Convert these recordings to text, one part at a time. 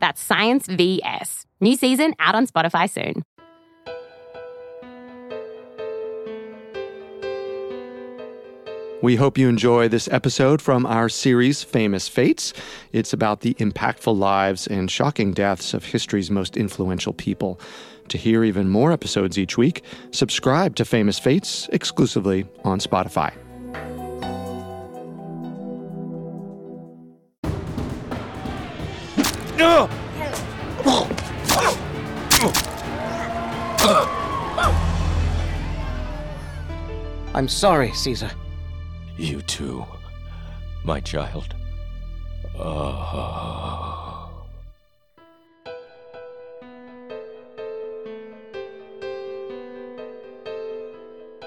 That's Science VS. New season out on Spotify soon. We hope you enjoy this episode from our series Famous Fates. It's about the impactful lives and shocking deaths of history's most influential people. To hear even more episodes each week, subscribe to Famous Fates exclusively on Spotify. I'm sorry, Caesar. You too, my child. Uh...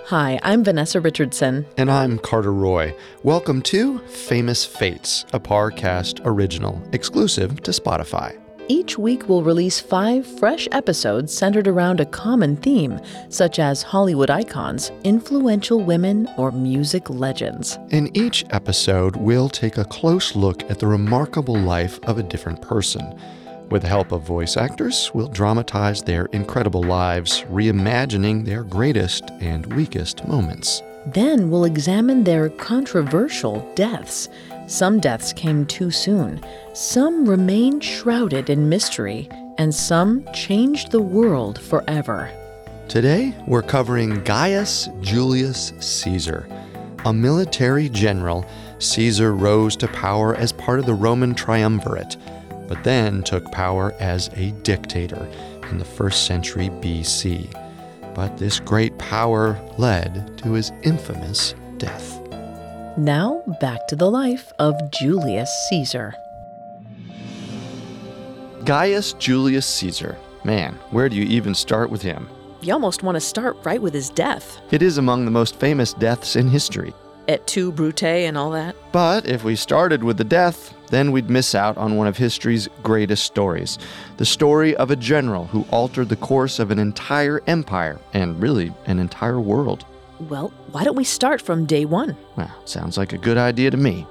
Hi, I'm Vanessa Richardson. And I'm Carter Roy. Welcome to Famous Fates, a Parcast original exclusive to Spotify. Each week, we'll release five fresh episodes centered around a common theme, such as Hollywood icons, influential women, or music legends. In each episode, we'll take a close look at the remarkable life of a different person. With the help of voice actors, we'll dramatize their incredible lives, reimagining their greatest and weakest moments. Then we'll examine their controversial deaths. Some deaths came too soon, some remained shrouded in mystery, and some changed the world forever. Today, we're covering Gaius Julius Caesar. A military general, Caesar rose to power as part of the Roman triumvirate, but then took power as a dictator in the first century BC. But this great power led to his infamous death. Now, back to the life of Julius Caesar. Gaius Julius Caesar. Man, where do you even start with him? You almost want to start right with his death. It is among the most famous deaths in history. Et tu, Brute, and all that. But if we started with the death, then we'd miss out on one of history's greatest stories the story of a general who altered the course of an entire empire, and really an entire world. Well, why don't we start from day one? Well, sounds like a good idea to me.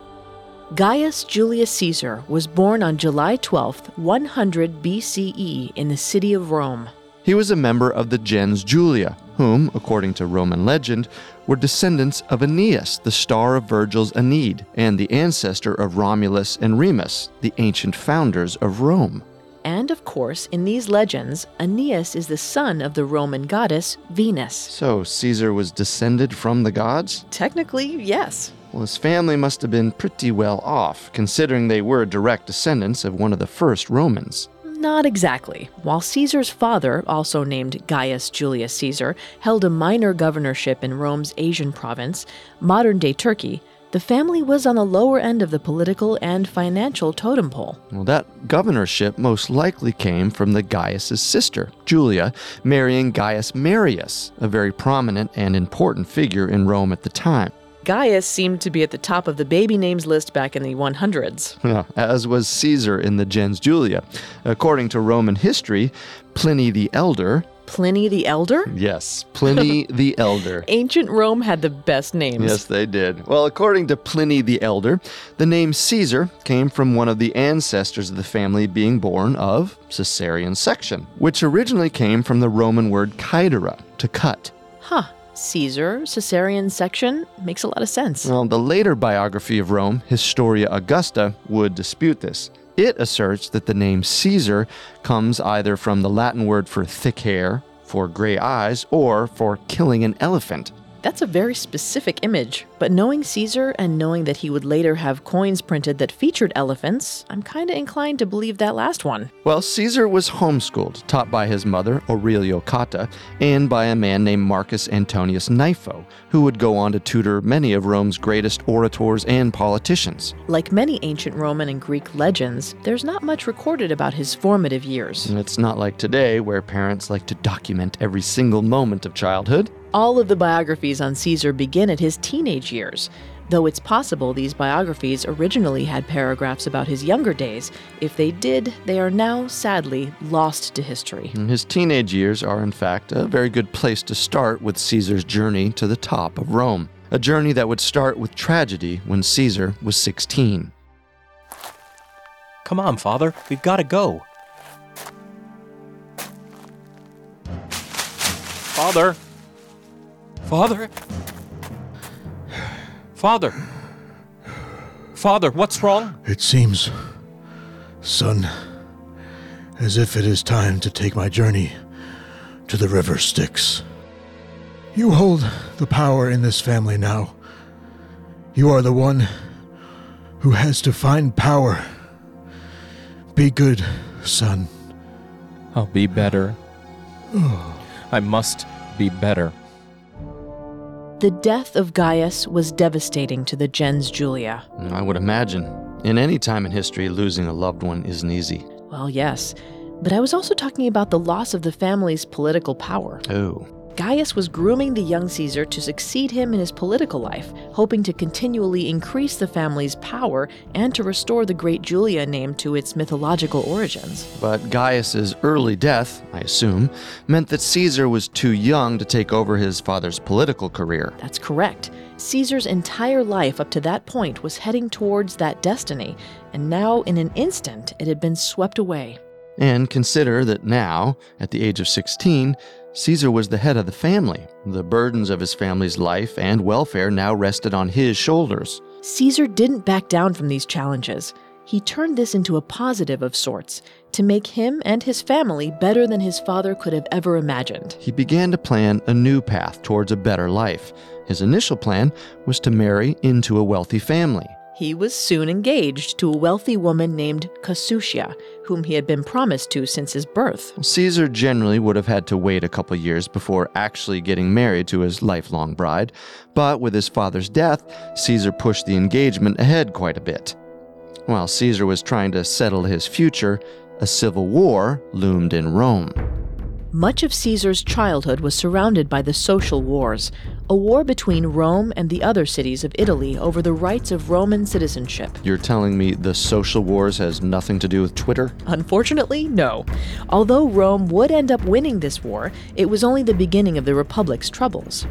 Gaius Julius Caesar was born on July 12, 100 BCE, in the city of Rome. He was a member of the gens Julia, whom, according to Roman legend, were descendants of Aeneas, the star of Virgil's Aeneid, and the ancestor of Romulus and Remus, the ancient founders of Rome. And of course, in these legends, Aeneas is the son of the Roman goddess Venus. So Caesar was descended from the gods? Technically, yes. Well, his family must have been pretty well off, considering they were direct descendants of one of the first Romans. Not exactly. While Caesar's father, also named Gaius Julius Caesar, held a minor governorship in Rome's Asian province, modern day Turkey, the family was on the lower end of the political and financial totem pole. Well, that governorship most likely came from the Gaius's sister, Julia, marrying Gaius Marius, a very prominent and important figure in Rome at the time. Gaius seemed to be at the top of the baby names list back in the 100s. Yeah, as was Caesar in the gens Julia. According to Roman history, Pliny the Elder. Pliny the Elder? Yes, Pliny the Elder. Ancient Rome had the best names. Yes, they did. Well, according to Pliny the Elder, the name Caesar came from one of the ancestors of the family being born of Caesarean section, which originally came from the Roman word caedere, to cut. Huh. Caesar, Caesarean section, makes a lot of sense. Well, the later biography of Rome, Historia Augusta, would dispute this. It asserts that the name Caesar comes either from the Latin word for thick hair, for gray eyes, or for killing an elephant. That's a very specific image, but knowing Caesar and knowing that he would later have coins printed that featured elephants, I'm kind of inclined to believe that last one. Well, Caesar was homeschooled, taught by his mother, Aurelia Cotta, and by a man named Marcus Antonius Gnipho, who would go on to tutor many of Rome's greatest orators and politicians. Like many ancient Roman and Greek legends, there's not much recorded about his formative years. And it's not like today, where parents like to document every single moment of childhood. All of the biographies on Caesar begin at his teenage years, though it's possible these biographies originally had paragraphs about his younger days. If they did, they are now, sadly, lost to history. Mm, his teenage years are, in fact, a very good place to start with Caesar's journey to the top of Rome. A journey that would start with tragedy when Caesar was 16. Come on, Father. We've got to go. Father. Father. Father. Father, what's wrong? It seems, son, as if it is time to take my journey to the river Styx. You hold the power in this family now. You are the one who has to find power. Be good, son. I'll be better. Oh. I must be better. The death of Gaius was devastating to the gens Julia. I would imagine. In any time in history, losing a loved one isn't easy. Well, yes, but I was also talking about the loss of the family's political power. Oh. Gaius was grooming the young Caesar to succeed him in his political life, hoping to continually increase the family's power and to restore the great Julia name to its mythological origins. But Gaius's early death, I assume, meant that Caesar was too young to take over his father's political career. That's correct. Caesar's entire life up to that point was heading towards that destiny, and now, in an instant, it had been swept away. And consider that now, at the age of 16, Caesar was the head of the family. The burdens of his family's life and welfare now rested on his shoulders. Caesar didn't back down from these challenges. He turned this into a positive of sorts to make him and his family better than his father could have ever imagined. He began to plan a new path towards a better life. His initial plan was to marry into a wealthy family. He was soon engaged to a wealthy woman named Cossutia, whom he had been promised to since his birth. Caesar generally would have had to wait a couple years before actually getting married to his lifelong bride, but with his father's death, Caesar pushed the engagement ahead quite a bit. While Caesar was trying to settle his future, a civil war loomed in Rome. Much of Caesar's childhood was surrounded by the social wars, a war between Rome and the other cities of Italy over the rights of Roman citizenship. You're telling me the social wars has nothing to do with Twitter? Unfortunately, no. Although Rome would end up winning this war, it was only the beginning of the Republic's troubles.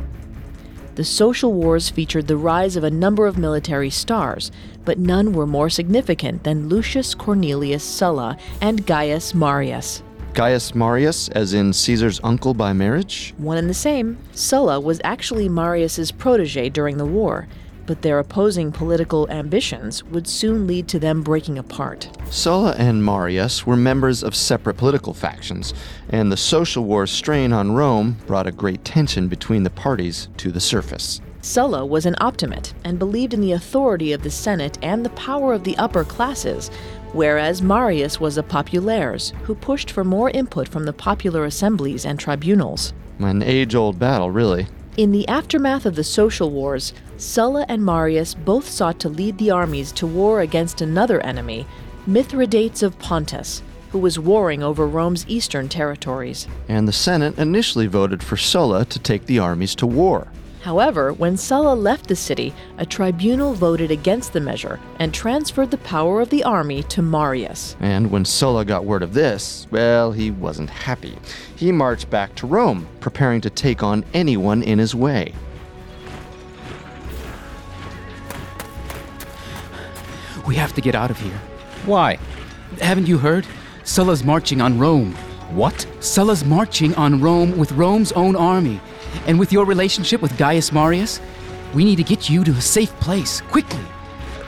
The social wars featured the rise of a number of military stars, but none were more significant than Lucius Cornelius Sulla and Gaius Marius. Gaius Marius, as in Caesar's uncle by marriage? One and the same, Sulla was actually Marius's protege during the war, but their opposing political ambitions would soon lead to them breaking apart. Sulla and Marius were members of separate political factions, and the social war strain on Rome brought a great tension between the parties to the surface. Sulla was an optimate and believed in the authority of the Senate and the power of the upper classes, whereas Marius was a populares who pushed for more input from the popular assemblies and tribunals. An age old battle, really. In the aftermath of the social wars, Sulla and Marius both sought to lead the armies to war against another enemy, Mithridates of Pontus, who was warring over Rome's eastern territories. And the Senate initially voted for Sulla to take the armies to war. However, when Sulla left the city, a tribunal voted against the measure and transferred the power of the army to Marius. And when Sulla got word of this, well, he wasn't happy. He marched back to Rome, preparing to take on anyone in his way. We have to get out of here. Why? Haven't you heard? Sulla's marching on Rome. What? Sulla's marching on Rome with Rome's own army. And with your relationship with Gaius Marius, we need to get you to a safe place, quickly.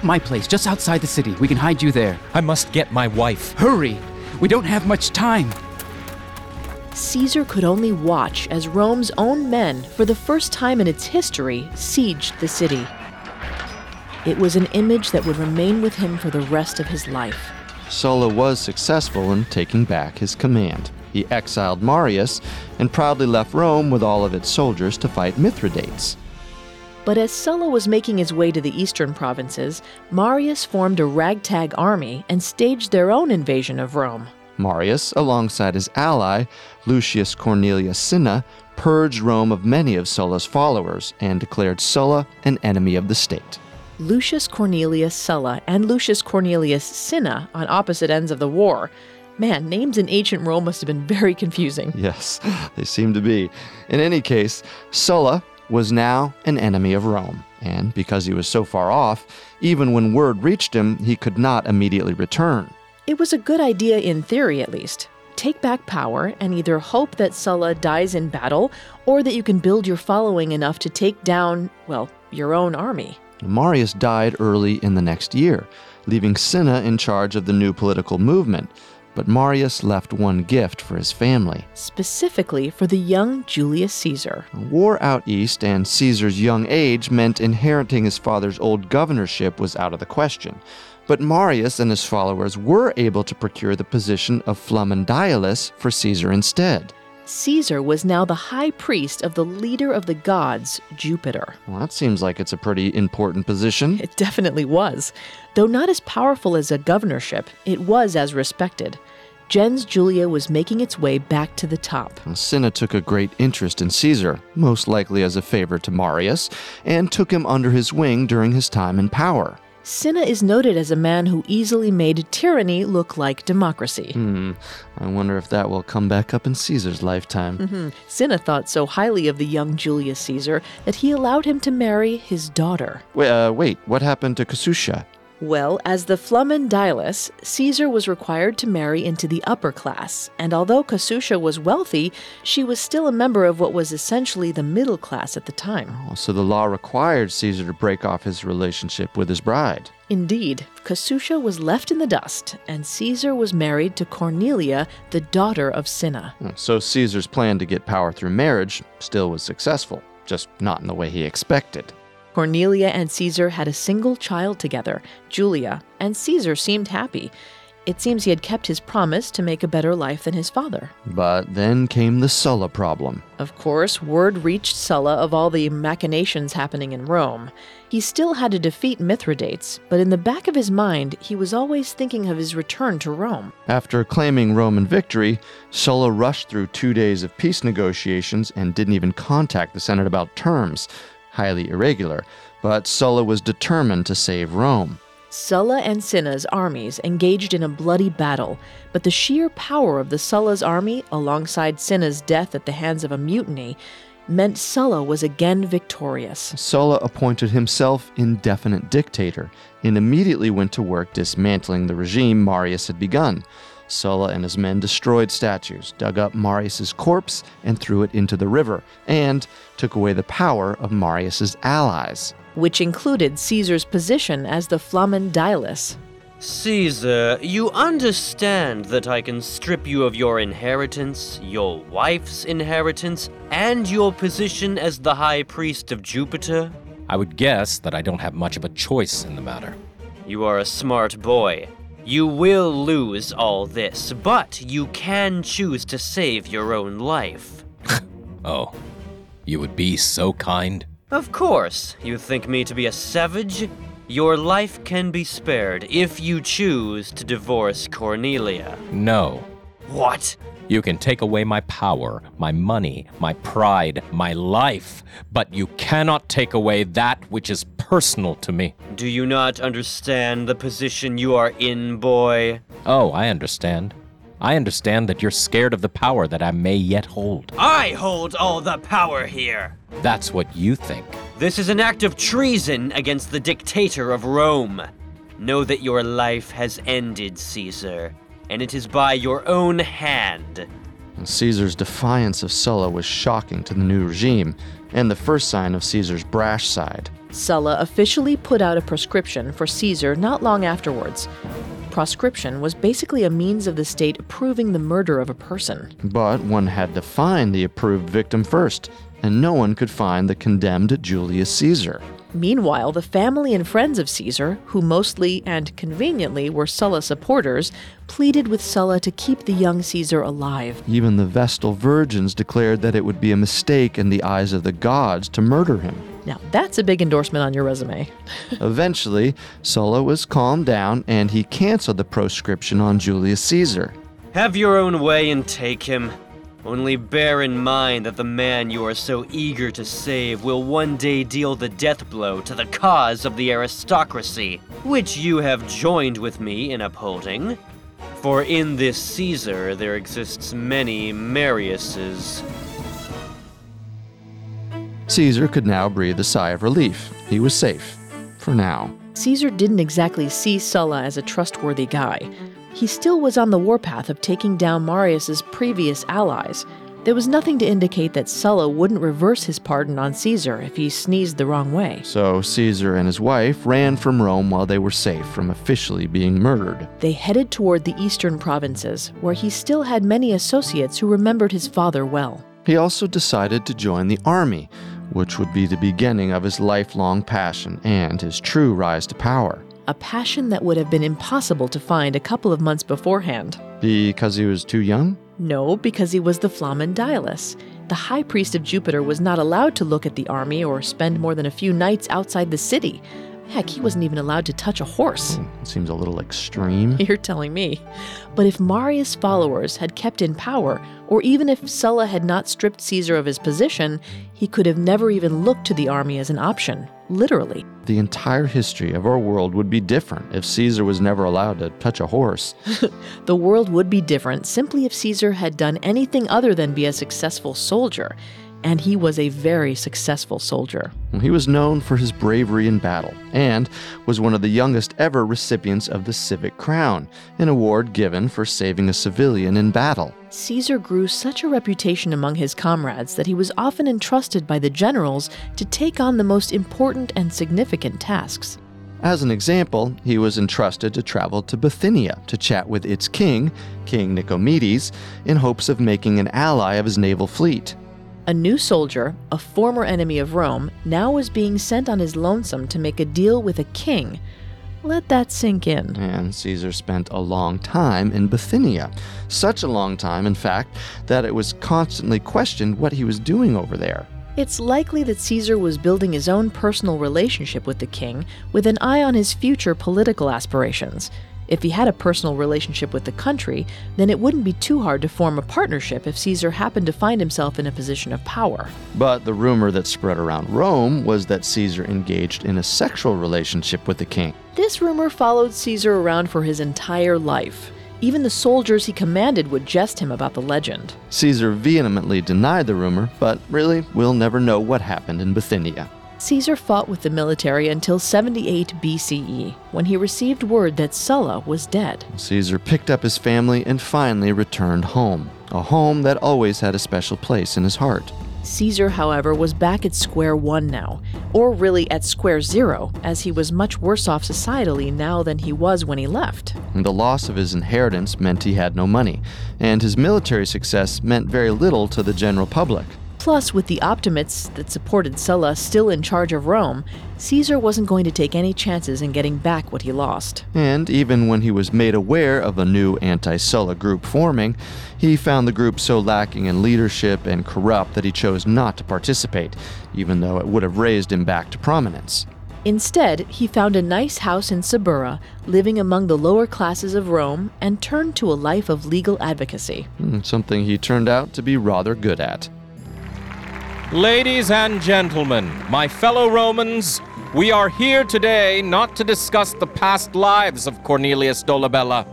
My place, just outside the city. We can hide you there. I must get my wife. Hurry! We don't have much time. Caesar could only watch as Rome's own men, for the first time in its history, sieged the city. It was an image that would remain with him for the rest of his life. Sulla was successful in taking back his command. He exiled Marius and proudly left Rome with all of its soldiers to fight Mithridates. But as Sulla was making his way to the eastern provinces, Marius formed a ragtag army and staged their own invasion of Rome. Marius, alongside his ally, Lucius Cornelius Cinna, purged Rome of many of Sulla's followers and declared Sulla an enemy of the state. Lucius Cornelius Sulla and Lucius Cornelius Cinna on opposite ends of the war. Man, names in ancient Rome must have been very confusing. Yes, they seem to be. In any case, Sulla was now an enemy of Rome, and because he was so far off, even when word reached him, he could not immediately return. It was a good idea in theory, at least. Take back power and either hope that Sulla dies in battle or that you can build your following enough to take down, well, your own army. Marius died early in the next year, leaving Cinna in charge of the new political movement. But Marius left one gift for his family. Specifically for the young Julius Caesar. War out east and Caesar's young age meant inheriting his father's old governorship was out of the question. But Marius and his followers were able to procure the position of Flamen Dialis for Caesar instead. Caesar was now the high priest of the leader of the gods, Jupiter. Well, that seems like it's a pretty important position. It definitely was. Though not as powerful as a governorship, it was as respected. Gens Julia was making its way back to the top. Cinna took a great interest in Caesar, most likely as a favor to Marius, and took him under his wing during his time in power. Cinna is noted as a man who easily made tyranny look like democracy. Hmm, I wonder if that will come back up in Caesar's lifetime. Mm-hmm. Cinna thought so highly of the young Julius Caesar that he allowed him to marry his daughter. Wait, uh, wait what happened to Cossutia? Well, as the Flamen Dialis, Caesar was required to marry into the upper class, and although Cossutia was wealthy, she was still a member of what was essentially the middle class at the time. Oh, so the law required Caesar to break off his relationship with his bride. Indeed, Cossutia was left in the dust, and Caesar was married to Cornelia, the daughter of Cinna. Hmm, so Caesar's plan to get power through marriage still was successful, just not in the way he expected. Cornelia and Caesar had a single child together, Julia, and Caesar seemed happy. It seems he had kept his promise to make a better life than his father. But then came the Sulla problem. Of course, word reached Sulla of all the machinations happening in Rome. He still had to defeat Mithridates, but in the back of his mind, he was always thinking of his return to Rome. After claiming Roman victory, Sulla rushed through two days of peace negotiations and didn't even contact the Senate about terms highly irregular, but Sulla was determined to save Rome. Sulla and Cinna's armies engaged in a bloody battle, but the sheer power of the Sulla's army, alongside Cinna's death at the hands of a mutiny, meant Sulla was again victorious. Sulla appointed himself indefinite dictator and immediately went to work dismantling the regime Marius had begun. Sulla and his men destroyed statues, dug up Marius's corpse, and threw it into the river, and took away the power of Marius's allies, which included Caesar's position as the Flamen Dialis. Caesar, you understand that I can strip you of your inheritance, your wife's inheritance, and your position as the high priest of Jupiter? I would guess that I don't have much of a choice in the matter. You are a smart boy. You will lose all this, but you can choose to save your own life. oh, you would be so kind? Of course. You think me to be a savage? Your life can be spared if you choose to divorce Cornelia. No. What? You can take away my power, my money, my pride, my life, but you cannot take away that which is personal to me. Do you not understand the position you are in, boy? Oh, I understand. I understand that you're scared of the power that I may yet hold. I hold all the power here. That's what you think. This is an act of treason against the dictator of Rome. Know that your life has ended, Caesar and it is by your own hand. Caesar's defiance of Sulla was shocking to the new regime, and the first sign of Caesar's brash side. Sulla officially put out a proscription for Caesar not long afterwards. proscription was basically a means of the state approving the murder of a person. But one had to find the approved victim first, and no one could find the condemned Julius Caesar. Meanwhile, the family and friends of Caesar, who mostly and conveniently were Sulla supporters, pleaded with Sulla to keep the young Caesar alive. Even the Vestal virgins declared that it would be a mistake in the eyes of the gods to murder him. Now, that's a big endorsement on your resume. Eventually, Sulla was calmed down and he canceled the proscription on Julius Caesar. Have your own way and take him. Only bear in mind that the man you are so eager to save will one day deal the death blow to the cause of the aristocracy, which you have joined with me in upholding. For in this Caesar there exists many Mariuses. Caesar could now breathe a sigh of relief. He was safe. For now. Caesar didn't exactly see Sulla as a trustworthy guy. He still was on the warpath of taking down Marius's previous allies. There was nothing to indicate that Sulla wouldn't reverse his pardon on Caesar if he sneezed the wrong way. So Caesar and his wife ran from Rome while they were safe from officially being murdered. They headed toward the eastern provinces, where he still had many associates who remembered his father well. He also decided to join the army, which would be the beginning of his lifelong passion and his true rise to power. A passion that would have been impossible to find a couple of months beforehand. Because he was too young? No, because he was the Flamen Dialis. The high priest of Jupiter was not allowed to look at the army or spend more than a few nights outside the city. Heck, he wasn't even allowed to touch a horse. Hmm, it seems a little extreme. You're telling me. But if Marius' followers had kept in power, or even if Sulla had not stripped Caesar of his position, he could have never even looked to the army as an option, literally. The entire history of our world would be different if Caesar was never allowed to touch a horse. the world would be different simply if Caesar had done anything other than be a successful soldier and he was a very successful soldier. He was known for his bravery in battle and was one of the youngest ever recipients of the Civic Crown, an award given for saving a civilian in battle. Caesar grew such a reputation among his comrades that he was often entrusted by the generals to take on the most important and significant tasks. As an example, he was entrusted to travel to Bithynia to chat with its king, King Nicomedes, in hopes of making an ally of his naval fleet. A new soldier, a former enemy of Rome, now was being sent on his lonesome to make a deal with a king. Let that sink in. And Caesar spent a long time in Bithynia. Such a long time, in fact, that it was constantly questioned what he was doing over there. It's likely that Caesar was building his own personal relationship with the king with an eye on his future political aspirations. If he had a personal relationship with the country, then it wouldn't be too hard to form a partnership if Caesar happened to find himself in a position of power. But the rumor that spread around Rome was that Caesar engaged in a sexual relationship with the king. This rumor followed Caesar around for his entire life. Even the soldiers he commanded would jest him about the legend. Caesar vehemently denied the rumor, but really, we'll never know what happened in Bithynia. Caesar fought with the military until 78 BCE, when he received word that Sulla was dead. Caesar picked up his family and finally returned home, a home that always had a special place in his heart. Caesar, however, was back at square one now, or really at square zero, as he was much worse off societally now than he was when he left. And the loss of his inheritance meant he had no money, and his military success meant very little to the general public. Plus, with the Optimates that supported Sulla still in charge of Rome, Caesar wasn't going to take any chances in getting back what he lost. And even when he was made aware of a new anti Sulla group forming, he found the group so lacking in leadership and corrupt that he chose not to participate, even though it would have raised him back to prominence. Instead, he found a nice house in Suburra, living among the lower classes of Rome, and turned to a life of legal advocacy. Hmm, something he turned out to be rather good at. Ladies and gentlemen, my fellow Romans, we are here today not to discuss the past lives of Cornelius Dolabella.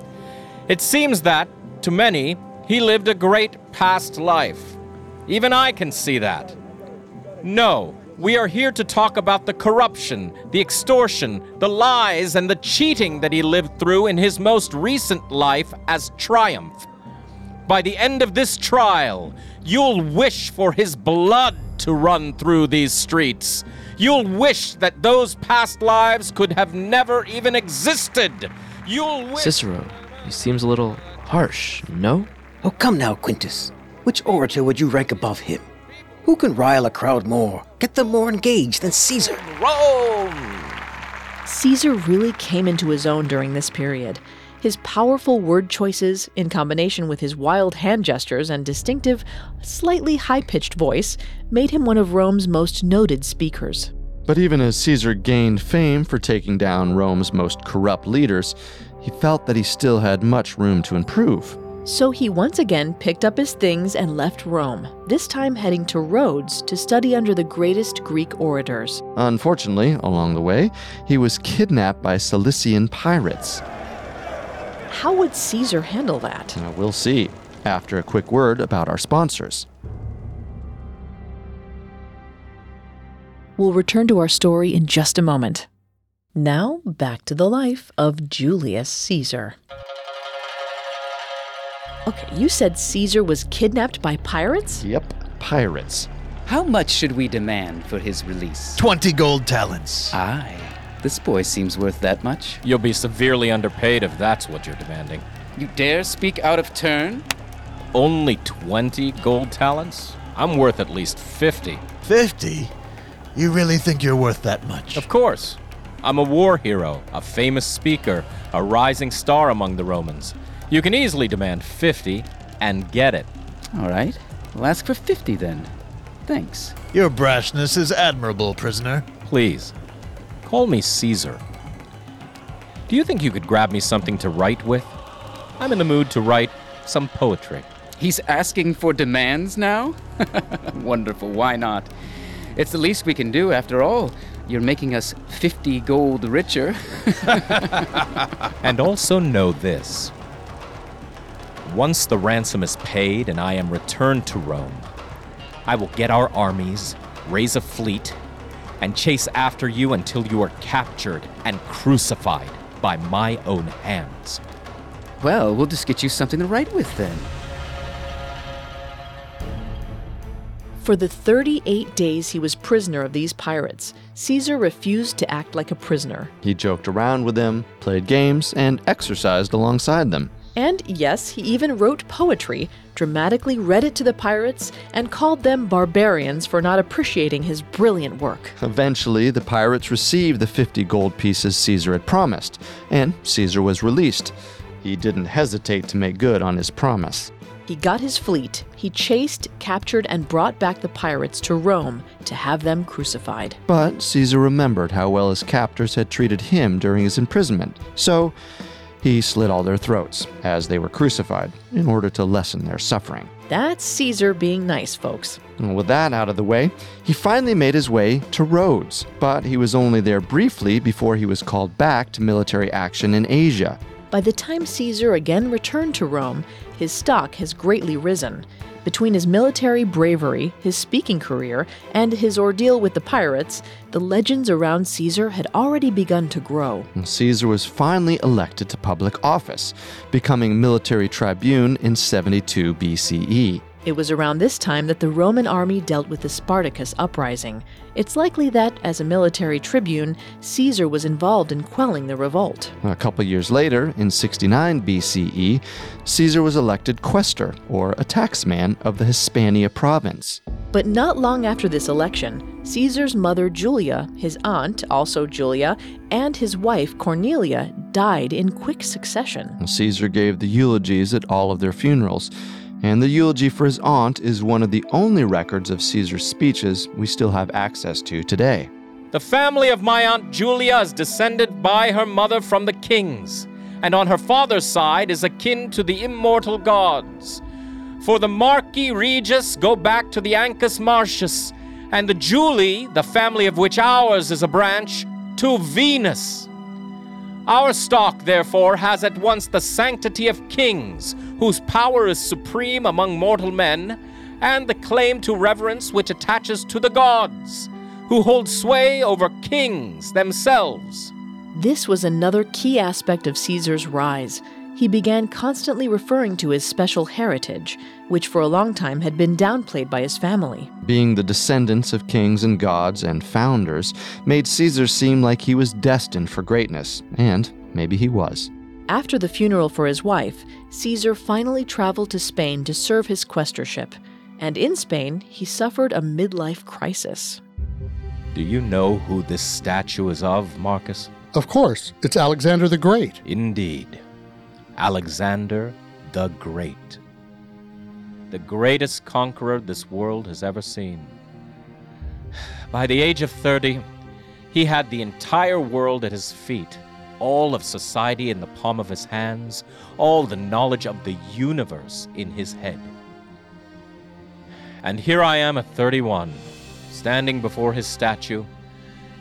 It seems that, to many, he lived a great past life. Even I can see that. No, we are here to talk about the corruption, the extortion, the lies, and the cheating that he lived through in his most recent life as triumph. By the end of this trial, you'll wish for his blood to run through these streets. You'll wish that those past lives could have never even existed. You'll win. Cicero, he seems a little harsh, no? Oh, come now, Quintus. Which orator would you rank above him? Who can rile a crowd more, get them more engaged than Caesar? Rome! Caesar really came into his own during this period. His powerful word choices, in combination with his wild hand gestures and distinctive, slightly high pitched voice, made him one of Rome's most noted speakers. But even as Caesar gained fame for taking down Rome's most corrupt leaders, he felt that he still had much room to improve. So he once again picked up his things and left Rome, this time heading to Rhodes to study under the greatest Greek orators. Unfortunately, along the way, he was kidnapped by Cilician pirates. How would Caesar handle that? Now, we'll see after a quick word about our sponsors. We'll return to our story in just a moment. Now, back to the life of Julius Caesar. Okay, you said Caesar was kidnapped by pirates? Yep, pirates. How much should we demand for his release? 20 gold talents. Aye. This boy seems worth that much. You'll be severely underpaid if that's what you're demanding. You dare speak out of turn? Only 20 gold talents? I'm worth at least 50. 50? You really think you're worth that much? Of course. I'm a war hero, a famous speaker, a rising star among the Romans. You can easily demand 50 and get it. All right. We'll ask for 50 then. Thanks. Your brashness is admirable, prisoner. Please, call me Caesar. Do you think you could grab me something to write with? I'm in the mood to write some poetry. He's asking for demands now? Wonderful. Why not? It's the least we can do, after all. You're making us 50 gold richer. and also know this once the ransom is paid and I am returned to Rome, I will get our armies, raise a fleet, and chase after you until you are captured and crucified by my own hands. Well, we'll just get you something to write with then. For the 38 days he was prisoner of these pirates, Caesar refused to act like a prisoner. He joked around with them, played games, and exercised alongside them. And yes, he even wrote poetry, dramatically read it to the pirates, and called them barbarians for not appreciating his brilliant work. Eventually, the pirates received the 50 gold pieces Caesar had promised, and Caesar was released. He didn't hesitate to make good on his promise. He got his fleet. He chased, captured, and brought back the pirates to Rome to have them crucified. But Caesar remembered how well his captors had treated him during his imprisonment. So, he slit all their throats as they were crucified in order to lessen their suffering. That's Caesar being nice, folks. And with that out of the way, he finally made his way to Rhodes, but he was only there briefly before he was called back to military action in Asia. By the time Caesar again returned to Rome, his stock has greatly risen. Between his military bravery, his speaking career, and his ordeal with the pirates, the legends around Caesar had already begun to grow. Caesar was finally elected to public office, becoming military tribune in 72 BCE. It was around this time that the Roman army dealt with the Spartacus uprising. It's likely that, as a military tribune, Caesar was involved in quelling the revolt. A couple years later, in 69 BCE, Caesar was elected quaestor, or a taxman, of the Hispania province. But not long after this election, Caesar's mother Julia, his aunt, also Julia, and his wife Cornelia died in quick succession. Caesar gave the eulogies at all of their funerals and the eulogy for his aunt is one of the only records of Caesar's speeches we still have access to today. The family of my Aunt Julia is descended by her mother from the kings, and on her father's side is akin to the immortal gods. For the Marci Reges go back to the Ancus Marcius, and the Julii, the family of which ours is a branch, to Venus. Our stock, therefore, has at once the sanctity of kings, whose power is supreme among mortal men, and the claim to reverence which attaches to the gods, who hold sway over kings themselves. This was another key aspect of Caesar's rise. He began constantly referring to his special heritage, which for a long time had been downplayed by his family. Being the descendants of kings and gods and founders made Caesar seem like he was destined for greatness, and maybe he was. After the funeral for his wife, Caesar finally traveled to Spain to serve his quaestorship. And in Spain, he suffered a midlife crisis. Do you know who this statue is of, Marcus? Of course, it's Alexander the Great. Indeed. Alexander the Great. The greatest conqueror this world has ever seen. By the age of 30, he had the entire world at his feet, all of society in the palm of his hands, all the knowledge of the universe in his head. And here I am at 31, standing before his statue,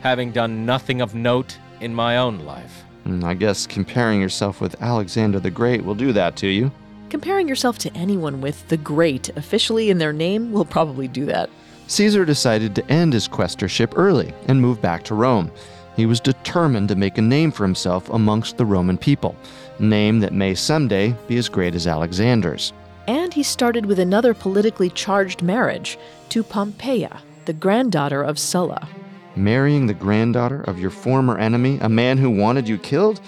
having done nothing of note in my own life. Hmm, I guess comparing yourself with Alexander the Great will do that to you. Comparing yourself to anyone with the Great officially in their name will probably do that. Caesar decided to end his quaestorship early and move back to Rome. He was determined to make a name for himself amongst the Roman people, a name that may someday be as great as Alexander's. And he started with another politically charged marriage to Pompeia, the granddaughter of Sulla. Marrying the granddaughter of your former enemy, a man who wanted you killed?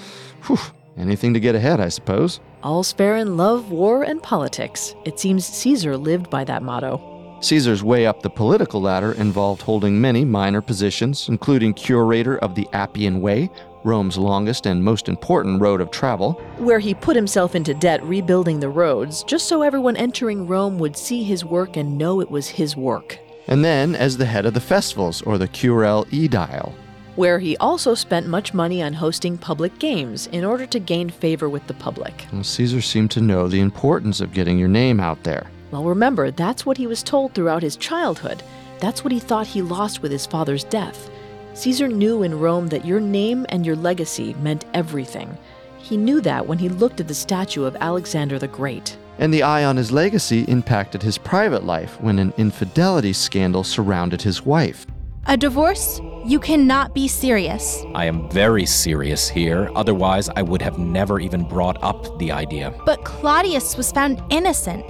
Whew, anything to get ahead, I suppose. All's fair in love, war, and politics. It seems Caesar lived by that motto. Caesar's way up the political ladder involved holding many minor positions, including curator of the Appian Way, Rome's longest and most important road of travel, where he put himself into debt rebuilding the roads just so everyone entering Rome would see his work and know it was his work. And then as the head of the festivals, or the Curule Aedile, where he also spent much money on hosting public games in order to gain favor with the public. Well, Caesar seemed to know the importance of getting your name out there. Well, remember, that's what he was told throughout his childhood. That's what he thought he lost with his father's death. Caesar knew in Rome that your name and your legacy meant everything. He knew that when he looked at the statue of Alexander the Great. And the eye on his legacy impacted his private life when an infidelity scandal surrounded his wife. A divorce? You cannot be serious. I am very serious here, otherwise, I would have never even brought up the idea. But Claudius was found innocent.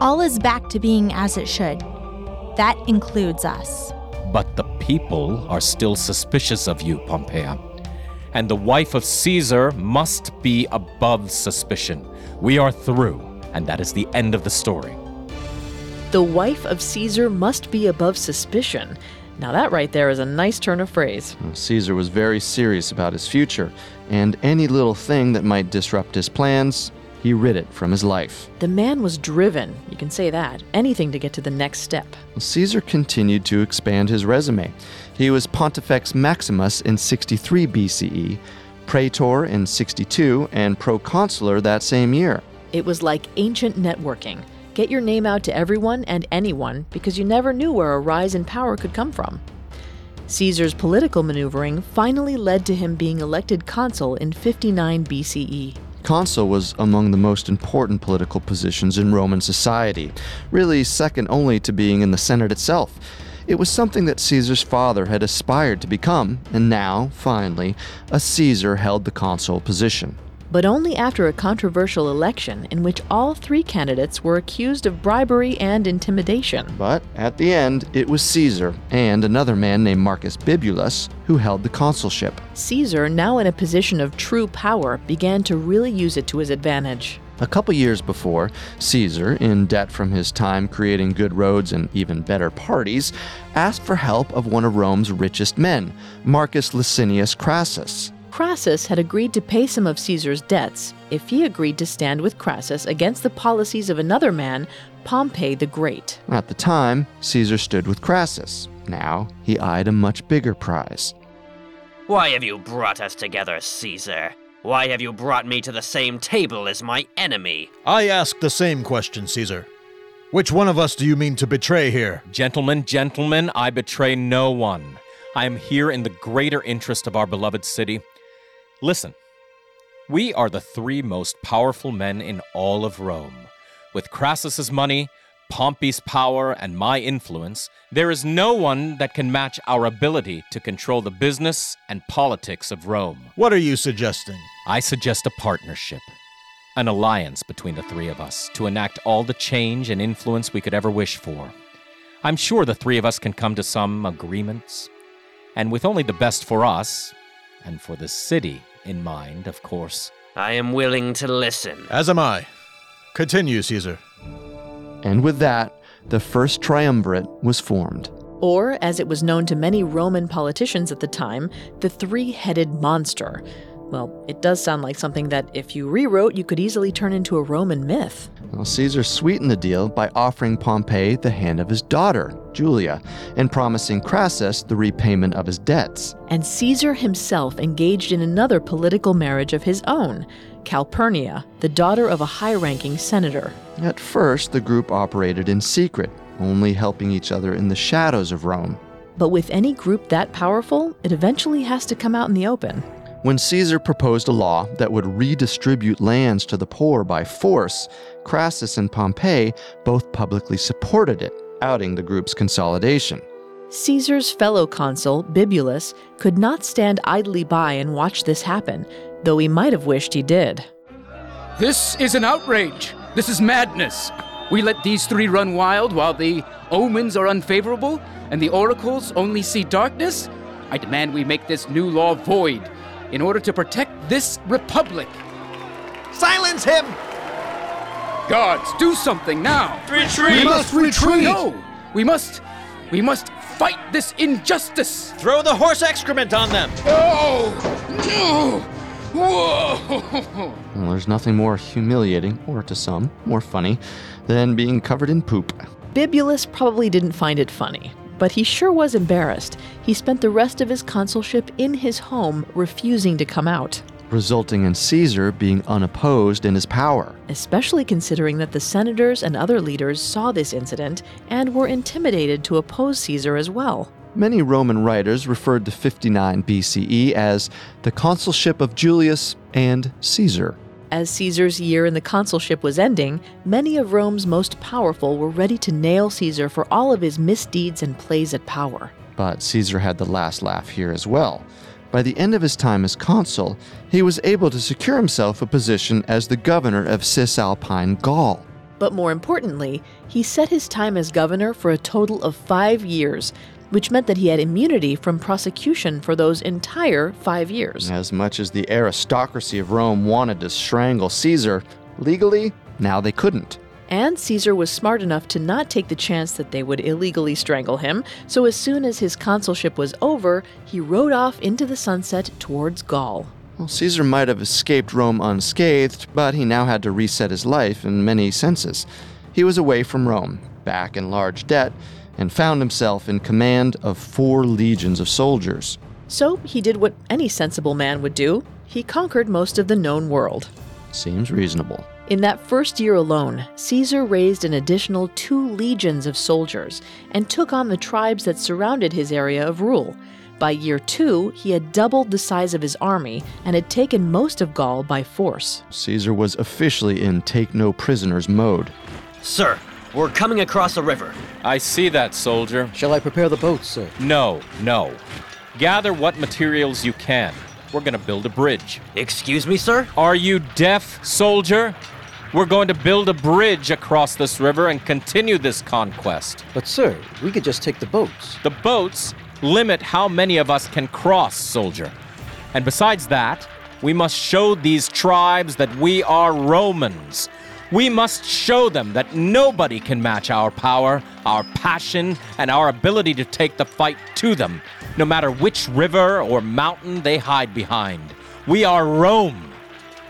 All is back to being as it should. That includes us. But the people are still suspicious of you, Pompeia. And the wife of Caesar must be above suspicion. We are through, and that is the end of the story. The wife of Caesar must be above suspicion. Now, that right there is a nice turn of phrase. Caesar was very serious about his future, and any little thing that might disrupt his plans, he rid it from his life. The man was driven, you can say that, anything to get to the next step. Caesar continued to expand his resume. He was Pontifex Maximus in 63 BCE, Praetor in 62, and Proconsular that same year. It was like ancient networking. Get your name out to everyone and anyone because you never knew where a rise in power could come from. Caesar's political maneuvering finally led to him being elected consul in 59 BCE. Consul was among the most important political positions in Roman society, really second only to being in the Senate itself. It was something that Caesar's father had aspired to become, and now, finally, a Caesar held the consul position. But only after a controversial election in which all three candidates were accused of bribery and intimidation. But at the end, it was Caesar and another man named Marcus Bibulus who held the consulship. Caesar, now in a position of true power, began to really use it to his advantage. A couple years before, Caesar, in debt from his time creating good roads and even better parties, asked for help of one of Rome's richest men, Marcus Licinius Crassus. Crassus had agreed to pay some of Caesar's debts if he agreed to stand with Crassus against the policies of another man, Pompey the Great. At the time, Caesar stood with Crassus. Now, he eyed a much bigger prize. Why have you brought us together, Caesar? Why have you brought me to the same table as my enemy? I ask the same question, Caesar. Which one of us do you mean to betray here? Gentlemen, gentlemen, I betray no one. I am here in the greater interest of our beloved city. Listen, we are the three most powerful men in all of Rome. With Crassus's money, Pompey's power, and my influence, there is no one that can match our ability to control the business and politics of Rome. What are you suggesting? I suggest a partnership, an alliance between the three of us to enact all the change and influence we could ever wish for. I'm sure the three of us can come to some agreements, and with only the best for us and for the city in mind, of course. I am willing to listen. As am I. Continue, Caesar. And with that, the first triumvirate was formed. Or, as it was known to many Roman politicians at the time, the three headed monster. Well, it does sound like something that, if you rewrote, you could easily turn into a Roman myth. Well, Caesar sweetened the deal by offering Pompey the hand of his daughter, Julia, and promising Crassus the repayment of his debts. And Caesar himself engaged in another political marriage of his own, Calpurnia, the daughter of a high ranking senator. At first, the group operated in secret, only helping each other in the shadows of Rome. But with any group that powerful, it eventually has to come out in the open. When Caesar proposed a law that would redistribute lands to the poor by force, Crassus and Pompey both publicly supported it, outing the group's consolidation. Caesar's fellow consul, Bibulus, could not stand idly by and watch this happen, though he might have wished he did. This is an outrage. This is madness. We let these three run wild while the omens are unfavorable and the oracles only see darkness? I demand we make this new law void in order to protect this republic. Silence him! Guards, do something now! Retreat! We must retreat! No! We must. We must fight this injustice! Throw the horse excrement on them! Oh! No! Whoa! Well, there's nothing more humiliating, or to some, more funny, than being covered in poop. Bibulus probably didn't find it funny, but he sure was embarrassed. He spent the rest of his consulship in his home, refusing to come out. Resulting in Caesar being unopposed in his power. Especially considering that the senators and other leaders saw this incident and were intimidated to oppose Caesar as well. Many Roman writers referred to 59 BCE as the consulship of Julius and Caesar. As Caesar's year in the consulship was ending, many of Rome's most powerful were ready to nail Caesar for all of his misdeeds and plays at power. But Caesar had the last laugh here as well. By the end of his time as consul, he was able to secure himself a position as the governor of Cisalpine Gaul. But more importantly, he set his time as governor for a total of five years, which meant that he had immunity from prosecution for those entire five years. As much as the aristocracy of Rome wanted to strangle Caesar, legally, now they couldn't. And Caesar was smart enough to not take the chance that they would illegally strangle him, so as soon as his consulship was over, he rode off into the sunset towards Gaul. Well, Caesar might have escaped Rome unscathed, but he now had to reset his life in many senses. He was away from Rome, back in large debt, and found himself in command of four legions of soldiers. So he did what any sensible man would do he conquered most of the known world. Seems reasonable. In that first year alone, Caesar raised an additional two legions of soldiers and took on the tribes that surrounded his area of rule. By year two, he had doubled the size of his army and had taken most of Gaul by force. Caesar was officially in take no prisoners mode. Sir, we're coming across a river. I see that, soldier. Shall I prepare the boats, sir? No, no. Gather what materials you can. We're gonna build a bridge. Excuse me, sir? Are you deaf, soldier? We're going to build a bridge across this river and continue this conquest. But, sir, we could just take the boats. The boats limit how many of us can cross, soldier. And besides that, we must show these tribes that we are Romans. We must show them that nobody can match our power, our passion, and our ability to take the fight to them, no matter which river or mountain they hide behind. We are Rome,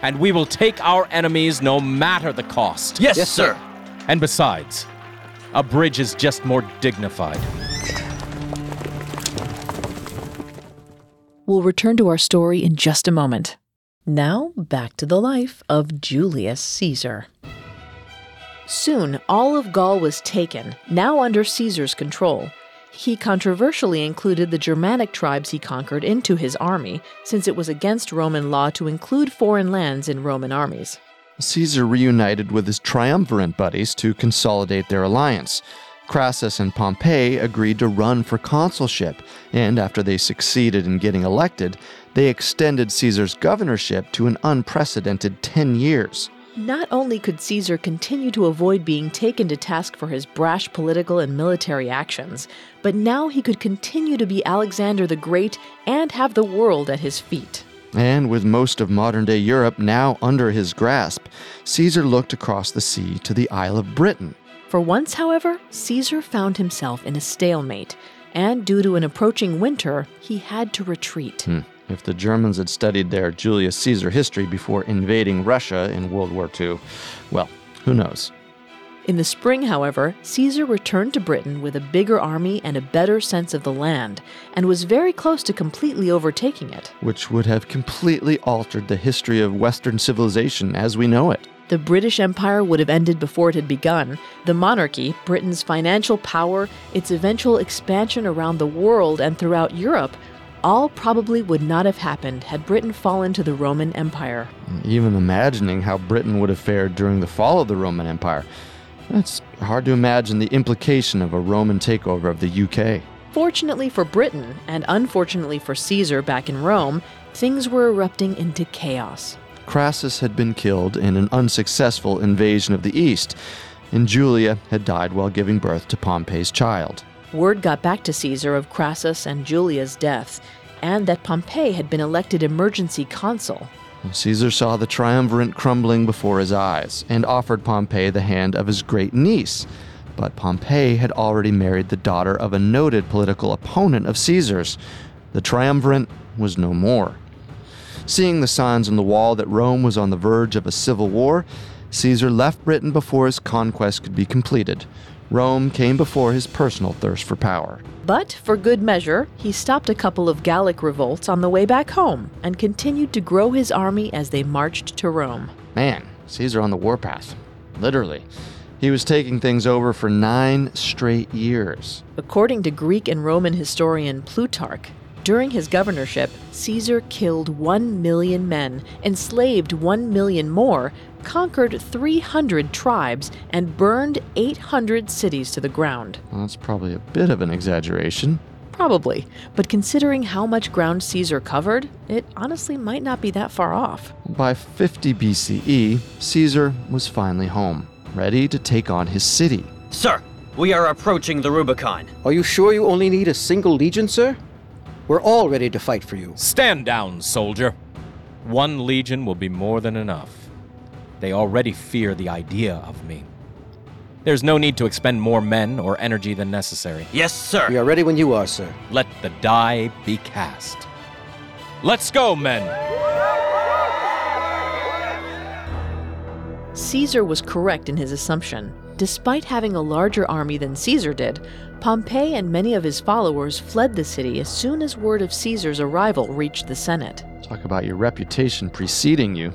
and we will take our enemies no matter the cost. Yes, Yes, sir. sir. And besides, a bridge is just more dignified. We'll return to our story in just a moment. Now, back to the life of Julius Caesar. Soon, all of Gaul was taken, now under Caesar's control. He controversially included the Germanic tribes he conquered into his army, since it was against Roman law to include foreign lands in Roman armies. Caesar reunited with his triumvirate buddies to consolidate their alliance. Crassus and Pompey agreed to run for consulship, and after they succeeded in getting elected, they extended Caesar's governorship to an unprecedented 10 years. Not only could Caesar continue to avoid being taken to task for his brash political and military actions, but now he could continue to be Alexander the Great and have the world at his feet. And with most of modern day Europe now under his grasp, Caesar looked across the sea to the Isle of Britain. For once, however, Caesar found himself in a stalemate, and due to an approaching winter, he had to retreat. Hmm. If the Germans had studied their Julius Caesar history before invading Russia in World War II, well, who knows? In the spring, however, Caesar returned to Britain with a bigger army and a better sense of the land, and was very close to completely overtaking it. Which would have completely altered the history of Western civilization as we know it. The British Empire would have ended before it had begun. The monarchy, Britain's financial power, its eventual expansion around the world and throughout Europe, all probably would not have happened had Britain fallen to the Roman Empire. Even imagining how Britain would have fared during the fall of the Roman Empire. It's hard to imagine the implication of a Roman takeover of the UK. Fortunately for Britain, and unfortunately for Caesar back in Rome, things were erupting into chaos. Crassus had been killed in an unsuccessful invasion of the East, and Julia had died while giving birth to Pompey's child. Word got back to Caesar of Crassus and Julia's deaths, and that Pompey had been elected emergency consul. Caesar saw the triumvirate crumbling before his eyes and offered Pompey the hand of his great niece. But Pompey had already married the daughter of a noted political opponent of Caesar's. The triumvirate was no more. Seeing the signs on the wall that Rome was on the verge of a civil war, Caesar left Britain before his conquest could be completed. Rome came before his personal thirst for power. But, for good measure, he stopped a couple of Gallic revolts on the way back home and continued to grow his army as they marched to Rome. Man, Caesar on the warpath. Literally. He was taking things over for nine straight years. According to Greek and Roman historian Plutarch, during his governorship, Caesar killed 1 million men, enslaved 1 million more, conquered 300 tribes, and burned 800 cities to the ground. Well, that's probably a bit of an exaggeration. Probably, but considering how much ground Caesar covered, it honestly might not be that far off. By 50 BCE, Caesar was finally home, ready to take on his city. Sir, we are approaching the Rubicon. Are you sure you only need a single legion, sir? We're all ready to fight for you. Stand down, soldier. One legion will be more than enough. They already fear the idea of me. There's no need to expend more men or energy than necessary. Yes, sir. We are ready when you are, sir. Let the die be cast. Let's go, men! Caesar was correct in his assumption. Despite having a larger army than Caesar did, Pompey and many of his followers fled the city as soon as word of Caesar's arrival reached the Senate. Talk about your reputation preceding you.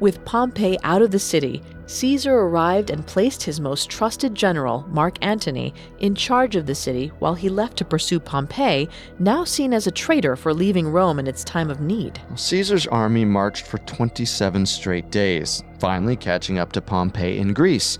With Pompey out of the city, Caesar arrived and placed his most trusted general, Mark Antony, in charge of the city while he left to pursue Pompey, now seen as a traitor for leaving Rome in its time of need. Caesar's army marched for 27 straight days, finally catching up to Pompey in Greece.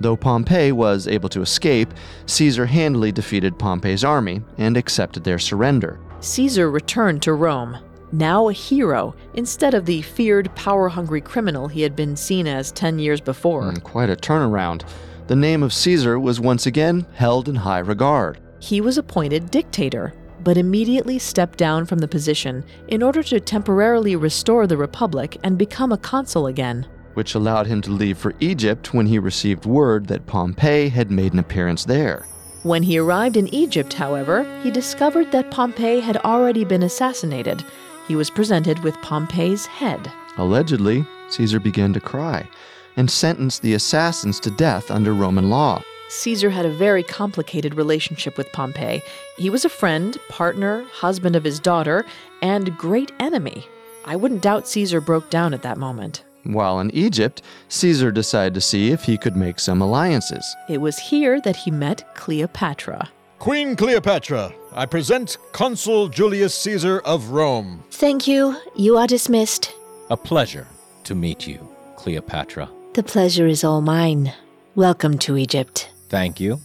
Though Pompey was able to escape, Caesar handily defeated Pompey's army and accepted their surrender. Caesar returned to Rome, now a hero, instead of the feared, power hungry criminal he had been seen as 10 years before. Mm, quite a turnaround. The name of Caesar was once again held in high regard. He was appointed dictator, but immediately stepped down from the position in order to temporarily restore the Republic and become a consul again. Which allowed him to leave for Egypt when he received word that Pompey had made an appearance there. When he arrived in Egypt, however, he discovered that Pompey had already been assassinated. He was presented with Pompey's head. Allegedly, Caesar began to cry and sentenced the assassins to death under Roman law. Caesar had a very complicated relationship with Pompey. He was a friend, partner, husband of his daughter, and great enemy. I wouldn't doubt Caesar broke down at that moment. While in Egypt, Caesar decided to see if he could make some alliances. It was here that he met Cleopatra. Queen Cleopatra, I present Consul Julius Caesar of Rome. Thank you. You are dismissed. A pleasure to meet you, Cleopatra. The pleasure is all mine. Welcome to Egypt. Thank you.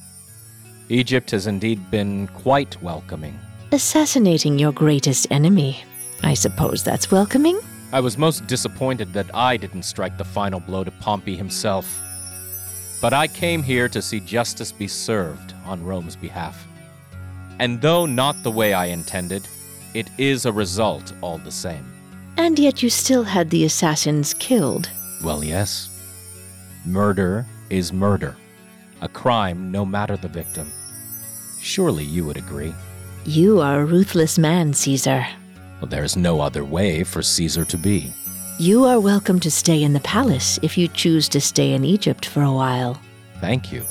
Egypt has indeed been quite welcoming. Assassinating your greatest enemy. I suppose that's welcoming? I was most disappointed that I didn't strike the final blow to Pompey himself. But I came here to see justice be served on Rome's behalf. And though not the way I intended, it is a result all the same. And yet you still had the assassins killed. Well, yes. Murder is murder. A crime, no matter the victim. Surely you would agree. You are a ruthless man, Caesar. Well, there's no other way for Caesar to be. You are welcome to stay in the palace if you choose to stay in Egypt for a while. Thank you.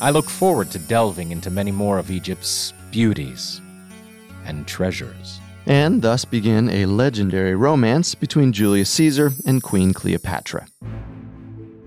I look forward to delving into many more of Egypt's beauties and treasures. And thus began a legendary romance between Julius Caesar and Queen Cleopatra.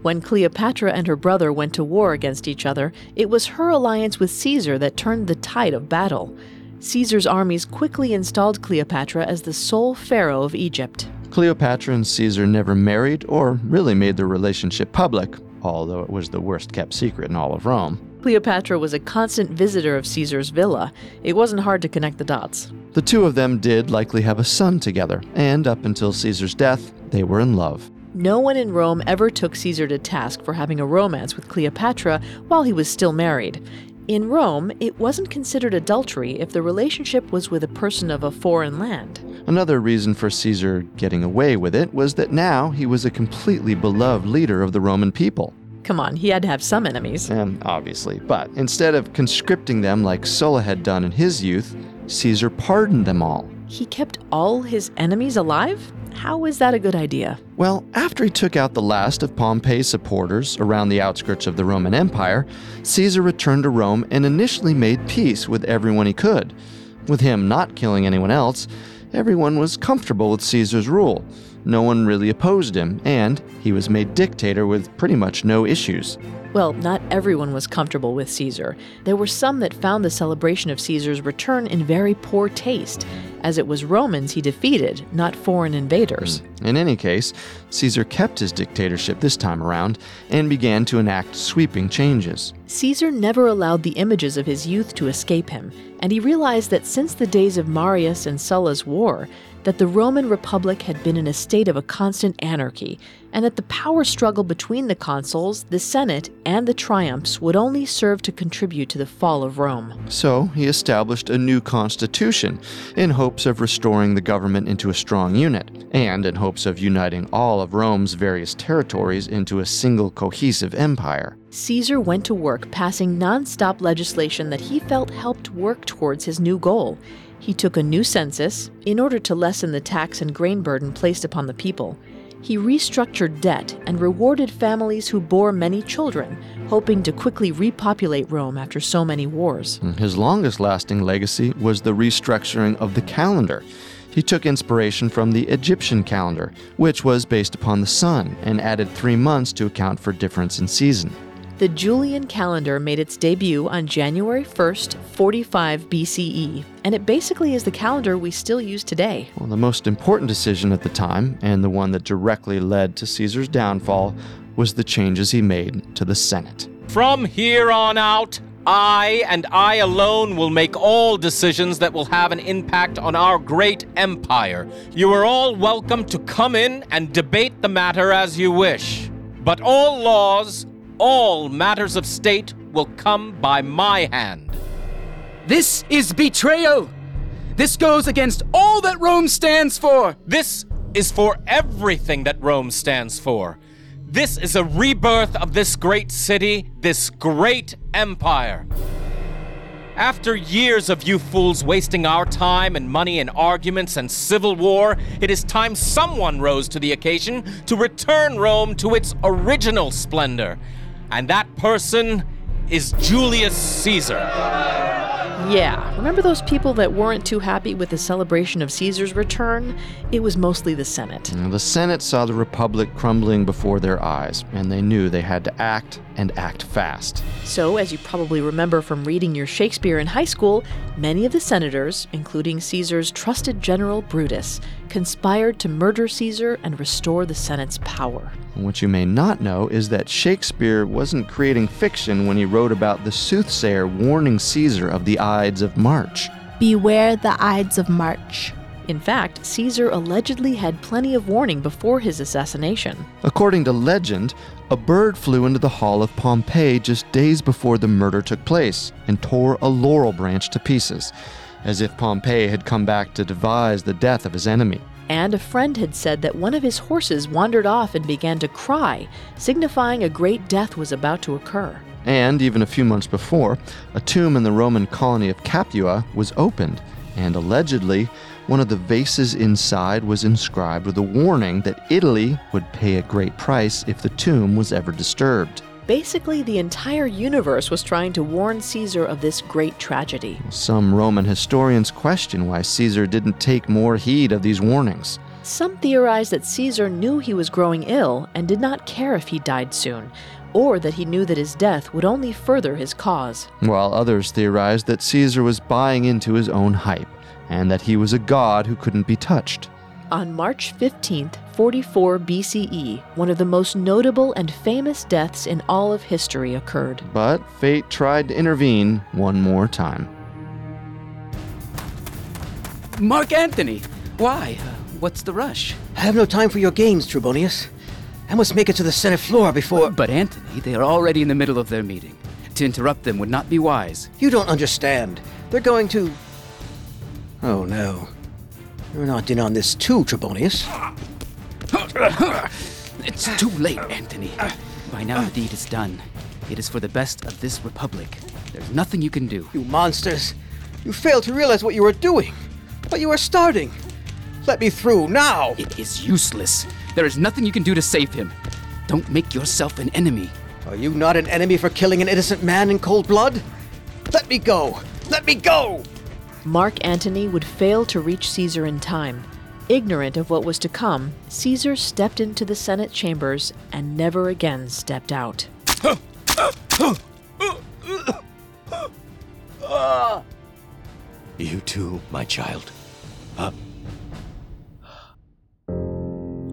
When Cleopatra and her brother went to war against each other, it was her alliance with Caesar that turned the tide of battle. Caesar's armies quickly installed Cleopatra as the sole pharaoh of Egypt. Cleopatra and Caesar never married or really made their relationship public, although it was the worst kept secret in all of Rome. Cleopatra was a constant visitor of Caesar's villa. It wasn't hard to connect the dots. The two of them did likely have a son together, and up until Caesar's death, they were in love. No one in Rome ever took Caesar to task for having a romance with Cleopatra while he was still married. In Rome, it wasn't considered adultery if the relationship was with a person of a foreign land. Another reason for Caesar getting away with it was that now he was a completely beloved leader of the Roman people. Come on, he had to have some enemies. And obviously, but instead of conscripting them like Sulla had done in his youth, Caesar pardoned them all. He kept all his enemies alive? How is that a good idea? Well, after he took out the last of Pompey's supporters around the outskirts of the Roman Empire, Caesar returned to Rome and initially made peace with everyone he could. With him not killing anyone else, everyone was comfortable with Caesar's rule. No one really opposed him, and he was made dictator with pretty much no issues. Well, not everyone was comfortable with Caesar. There were some that found the celebration of Caesar's return in very poor taste, as it was Romans he defeated, not foreign invaders. Hmm. In any case, Caesar kept his dictatorship this time around and began to enact sweeping changes. Caesar never allowed the images of his youth to escape him, and he realized that since the days of Marius and Sulla's war, that the Roman Republic had been in a state of a constant anarchy, and that the power struggle between the consuls, the Senate, and the triumphs would only serve to contribute to the fall of Rome. So he established a new constitution in hopes of restoring the government into a strong unit, and in hopes of uniting all of Rome's various territories into a single cohesive empire. Caesar went to work passing non-stop legislation that he felt helped work towards his new goal. He took a new census in order to lessen the tax and grain burden placed upon the people. He restructured debt and rewarded families who bore many children, hoping to quickly repopulate Rome after so many wars. Hmm, his longest lasting legacy was the restructuring of the calendar. He took inspiration from the Egyptian calendar, which was based upon the sun, and added three months to account for difference in season. The Julian calendar made its debut on January 1st, 45 BCE, and it basically is the calendar we still use today. Well, the most important decision at the time, and the one that directly led to Caesar's downfall, was the changes he made to the Senate. From here on out, I and I alone will make all decisions that will have an impact on our great empire. You are all welcome to come in and debate the matter as you wish. But all laws, all matters of state will come by my hand. This is betrayal! This goes against all that Rome stands for! This is for everything that Rome stands for. This is a rebirth of this great city, this great empire. After years of you fools wasting our time and money in arguments and civil war, it is time someone rose to the occasion to return Rome to its original splendor. And that person is Julius Caesar. Yeah, remember those people that weren't too happy with the celebration of Caesar's return? It was mostly the Senate. The Senate saw the Republic crumbling before their eyes, and they knew they had to act and act fast. So, as you probably remember from reading your Shakespeare in high school, many of the senators, including Caesar's trusted general Brutus, conspired to murder Caesar and restore the Senate's power. What you may not know is that Shakespeare wasn't creating fiction when he wrote about the soothsayer warning Caesar of the Ides of March. Beware the Ides of March. In fact, Caesar allegedly had plenty of warning before his assassination. According to legend, a bird flew into the hall of Pompey just days before the murder took place and tore a laurel branch to pieces, as if Pompey had come back to devise the death of his enemy. And a friend had said that one of his horses wandered off and began to cry, signifying a great death was about to occur. And even a few months before, a tomb in the Roman colony of Capua was opened, and allegedly, one of the vases inside was inscribed with a warning that Italy would pay a great price if the tomb was ever disturbed. Basically, the entire universe was trying to warn Caesar of this great tragedy. Some Roman historians question why Caesar didn't take more heed of these warnings. Some theorize that Caesar knew he was growing ill and did not care if he died soon, or that he knew that his death would only further his cause. While others theorize that Caesar was buying into his own hype, and that he was a god who couldn't be touched. On March 15, 44 BCE, one of the most notable and famous deaths in all of history occurred. But fate tried to intervene one more time. Mark Antony! Why? Uh, what's the rush? I have no time for your games, Trebonius. I must make it to the Senate floor before. But, Antony, they are already in the middle of their meeting. To interrupt them would not be wise. You don't understand. They're going to. Oh no. You're not in on this too, Trebonius. It's too late, Antony. By now the deed is done. It is for the best of this republic. There's nothing you can do. You monsters! You failed to realize what you are doing. what you are starting. Let me through now. It is useless. There is nothing you can do to save him. Don't make yourself an enemy. Are you not an enemy for killing an innocent man in cold blood? Let me go! Let me go! Mark Antony would fail to reach Caesar in time. Ignorant of what was to come, Caesar stepped into the Senate chambers and never again stepped out. You too, my child. Up.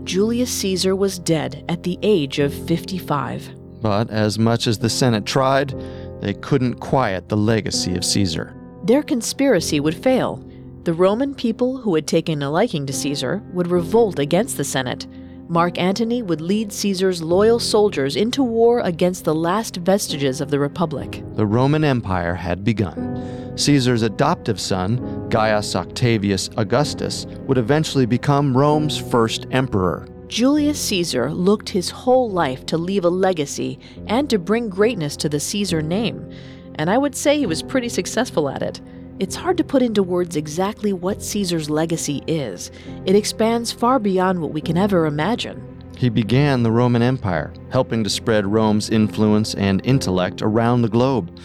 Julius Caesar was dead at the age of 55. But as much as the Senate tried, they couldn't quiet the legacy of Caesar. Their conspiracy would fail. The Roman people who had taken a liking to Caesar would revolt against the Senate. Mark Antony would lead Caesar's loyal soldiers into war against the last vestiges of the Republic. The Roman Empire had begun. Caesar's adoptive son, Gaius Octavius Augustus, would eventually become Rome's first emperor. Julius Caesar looked his whole life to leave a legacy and to bring greatness to the Caesar name, and I would say he was pretty successful at it. It's hard to put into words exactly what Caesar's legacy is. It expands far beyond what we can ever imagine. He began the Roman Empire, helping to spread Rome's influence and intellect around the globe.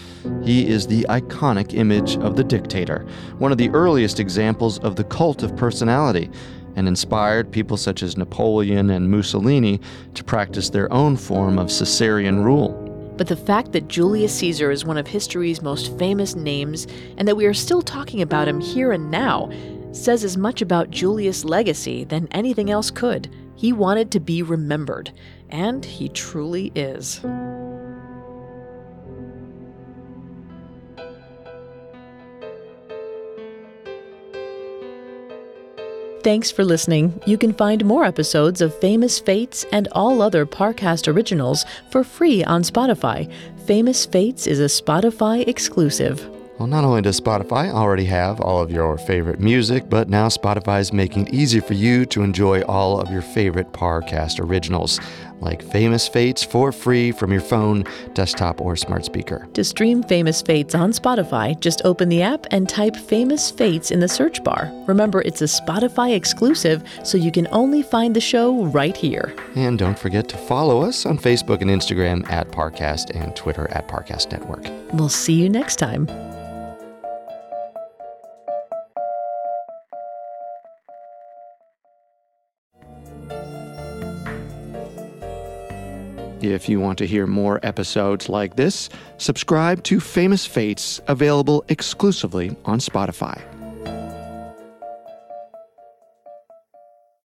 He is the iconic image of the dictator, one of the earliest examples of the cult of personality, and inspired people such as Napoleon and Mussolini to practice their own form of Caesarian rule. But the fact that Julius Caesar is one of history's most famous names and that we are still talking about him here and now says as much about Julius' legacy than anything else could. He wanted to be remembered, and he truly is. Thanks for listening. You can find more episodes of Famous Fates and all other Parcast originals for free on Spotify. Famous Fates is a Spotify exclusive. Well, not only does Spotify already have all of your favorite music, but now Spotify is making it easier for you to enjoy all of your favorite Parcast originals, like Famous Fates for free from your phone, desktop, or smart speaker. To stream Famous Fates on Spotify, just open the app and type Famous Fates in the search bar. Remember, it's a Spotify exclusive, so you can only find the show right here. And don't forget to follow us on Facebook and Instagram at Parcast and Twitter at Parcast Network. We'll see you next time. If you want to hear more episodes like this, subscribe to Famous Fates, available exclusively on Spotify.